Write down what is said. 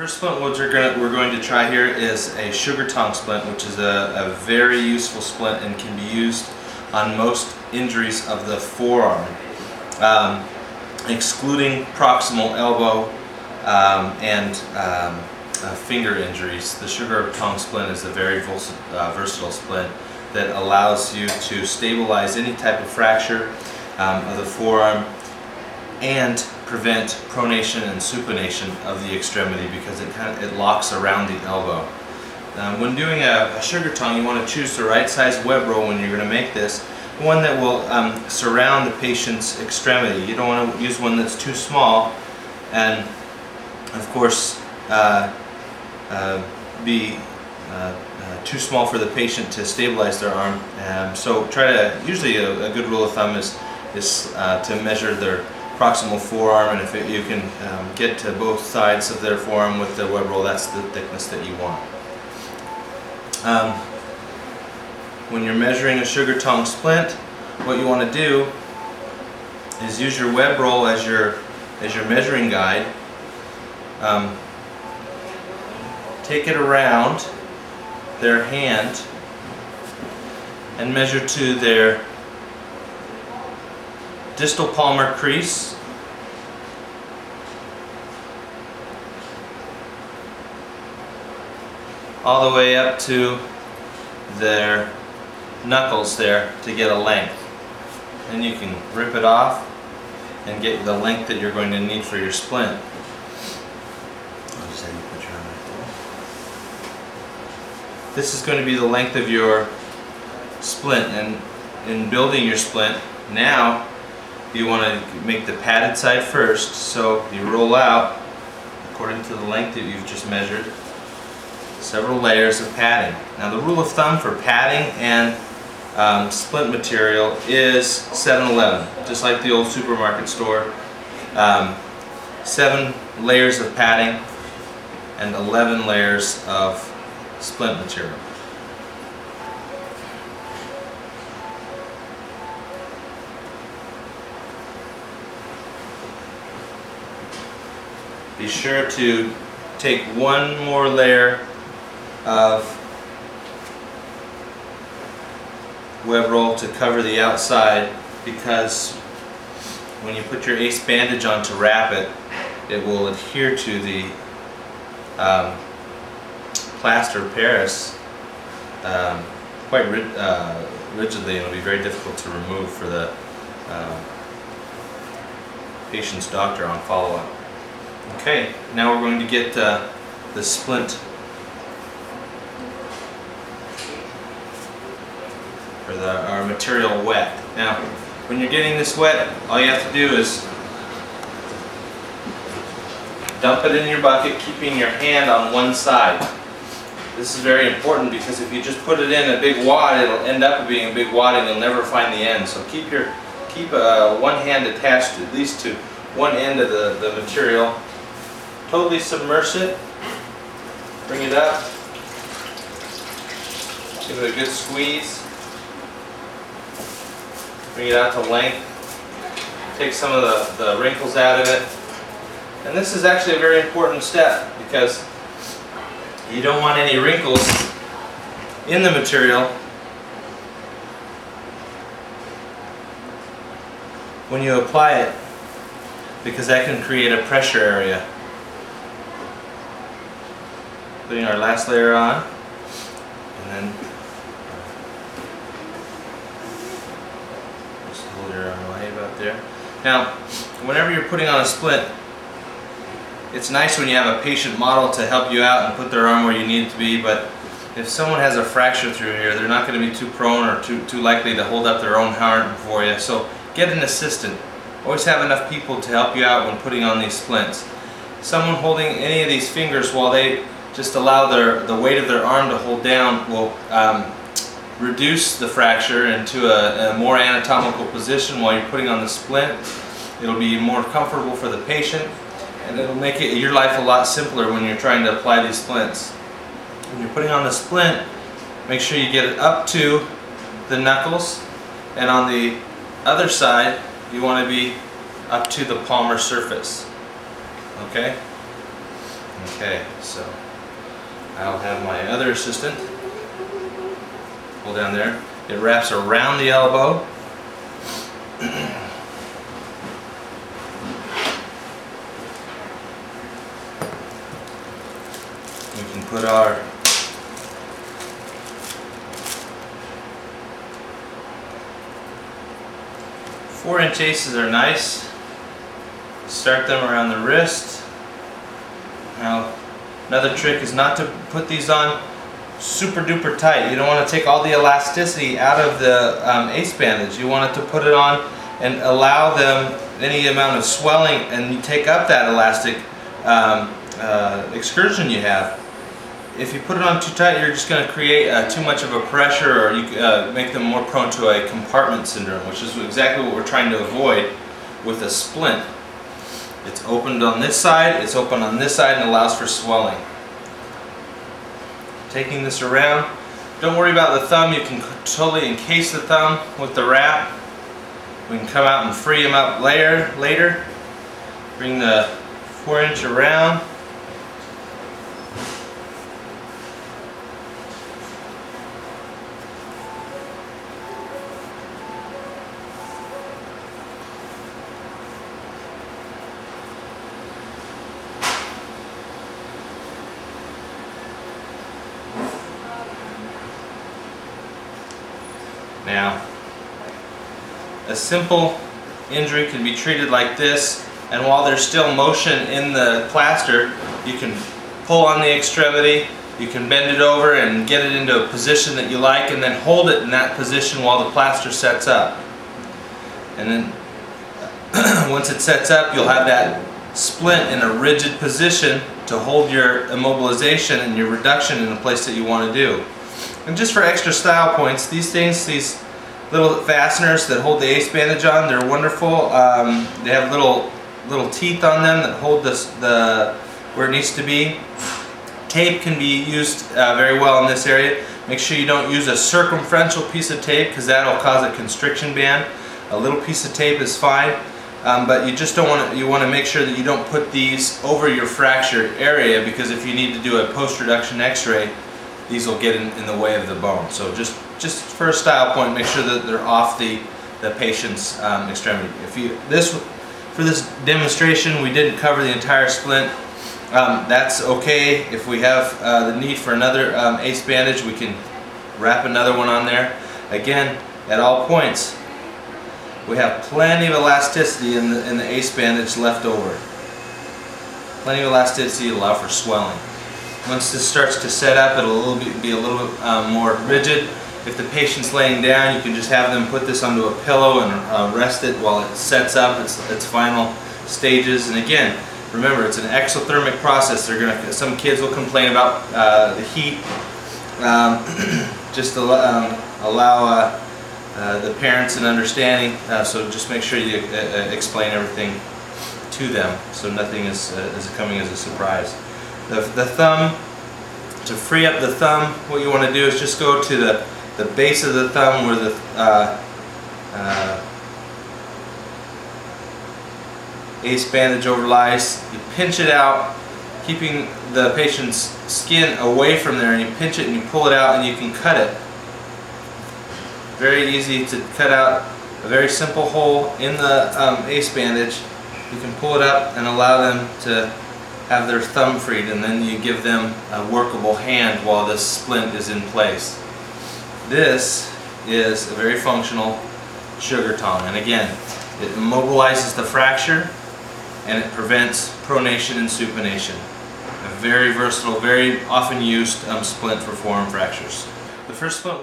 first splint we're going, to, we're going to try here is a sugar tongue splint, which is a, a very useful splint and can be used on most injuries of the forearm, um, excluding proximal elbow um, and um, uh, finger injuries. The sugar tongue splint is a very uh, versatile splint that allows you to stabilize any type of fracture um, of the forearm and prevent pronation and supination of the extremity because it kind of it locks around the elbow. Um, when doing a, a, sugar tongue, you want to choose the right size web roll when you're going to make this, one that will um, surround the patient's extremity. You don't want to use one that's too small and of course uh, uh, be uh, uh, too small for the patient to stabilize their arm. Um, so try to, usually a, a, good rule of thumb is, is uh, to measure their proximal forearm and if it, you can um, get to both sides of their forearm with the web roll, that's the thickness that you want. Um, when you're measuring a sugar tongue splint, what you want to do is use your web roll as your, as your measuring guide. Um, take it around their hand and measure to their distal palmar crease. all the way up to their knuckles there to get a length. Then you can rip it off and get the length that you're going to need for your splint. This is going to be the length of your splint and in building your splint now you want to make the padded side first, so you roll out according to the length that you've just measured several layers of padding. Now the rule of thumb for padding and um, splint material is 7-Eleven, just like the old supermarket store. Um, seven layers of padding and 11 layers of splint material. Be sure to take one more layer of web roll to cover the outside because when you put your ace bandage on to wrap it, it will adhere to the um, plaster Paris um, quite uh, rigidly and it'll be very difficult to remove for the uh, patient's doctor on follow-up. Okay, now we're going to get uh, the splint or the, our material wet. Now, when you're getting this wet, all you have to do is dump it in your bucket, keeping your hand on one side. This is very important because if you just put it in a big wad, it'll end up being a big wad and you'll never find the end. So keep your keep uh, one hand attached at least to one end of the, the material Totally submerge it. Bring it up. Give it a good squeeze. Bring it out to length. Take some of the, the wrinkles out of it. And this is actually a very important step because you don't want any wrinkles in the material when you apply it because that can create a pressure area putting our last layer on and then just hold your away about there. Now, whenever you're putting on a splint, it's nice when you have a patient model to help you out and put their arm where you need it to be, but if someone has a fracture through here, they're not going to be too prone or too, too likely to hold up their own arm for you. So get an assistant. Always have enough people to help you out when putting on these splints. Someone holding any of these fingers while they just allow their, the weight of their arm to hold down will um, reduce the fracture into a, a, more anatomical position while you're putting on the splint. It'll be more comfortable for the patient and it'll make it, your life a lot simpler when you're trying to apply these splints. When you're putting on the splint, make sure you get it up to the knuckles and on the other side you want to be up to the palmar surface. Okay? Okay, so I'll have my other assistant pull down there. It wraps around the elbow. we can put our four inch aces are nice. Start them around the wrist. Another trick is not to put these on super duper tight. You don't want to take all the elasticity out of the um, ace bandage. You want it to put it on and allow them any amount of swelling and you take up that elastic um, uh, excursion you have. If you put it on too tight, you're just going to create uh, too much of a pressure or you uh, make them more prone to a compartment syndrome, which is exactly what we're trying to avoid with a splint. It's opened on this side, it's open on this side and allows for swelling. Taking this around, don't worry about the thumb, you can totally encase the thumb with the wrap. We can come out and free them up later. later. Bring the 4 inch around. Now, a simple injury can be treated like this, and while there's still motion in the plaster, you can pull on the extremity, you can bend it over and get it into a position that you like, and then hold it in that position while the plaster sets up. And then once it sets up, you'll have that splint in a rigid position to hold your immobilization and your reduction in the place that you want to do. And just for extra style points, these things, these little fasteners that hold the ace bandage on, they're wonderful. Um, they have little little teeth on them that hold this, the where it needs to be. Tape can be used uh, very well in this area. Make sure you don't use a circumferential piece of tape because that'll cause a constriction band. A little piece of tape is fine. Um, but you just don't want to, you want to make sure that you don't put these over your fractured area because if you need to do a post-reduction x-ray, these will get in, in, the way of the bone. So just, just for a style point, make sure that they're off the, the patient's um, extremity. If you, this, for this demonstration, we didn't cover the entire splint. Um, that's okay. If we have uh, the need for another um, ace bandage, we can wrap another one on there. Again, at all points, we have plenty of elasticity in the, in the ace bandage left over. Plenty of elasticity to allow for swelling. Once this starts to set up, it'll be a little bit um, more rigid. If the patient's laying down, you can just have them put this onto a pillow and uh, rest it while it sets up its, its final stages. And again, remember, it's an exothermic process. They're gonna. Some kids will complain about uh, the heat. Um, just to, um, allow uh, uh, the parents an understanding. Uh, so just make sure you uh, explain everything to them, so nothing is is coming as a surprise. The, the thumb, to free up the thumb, what you want to do is just go to the, the base of the thumb where the uh, uh, ace bandage overlies. You pinch it out, keeping the patient's skin away from there, and you pinch it and you pull it out and you can cut it. Very easy to cut out a very simple hole in the um, ace bandage. You can pull it up and allow them to have their thumb freed and then you give them a workable hand while this splint is in place. This is a very functional sugar tong and again it immobilizes the fracture and it prevents pronation and supination. A very versatile, very often used um, splint for forearm fractures. The first splint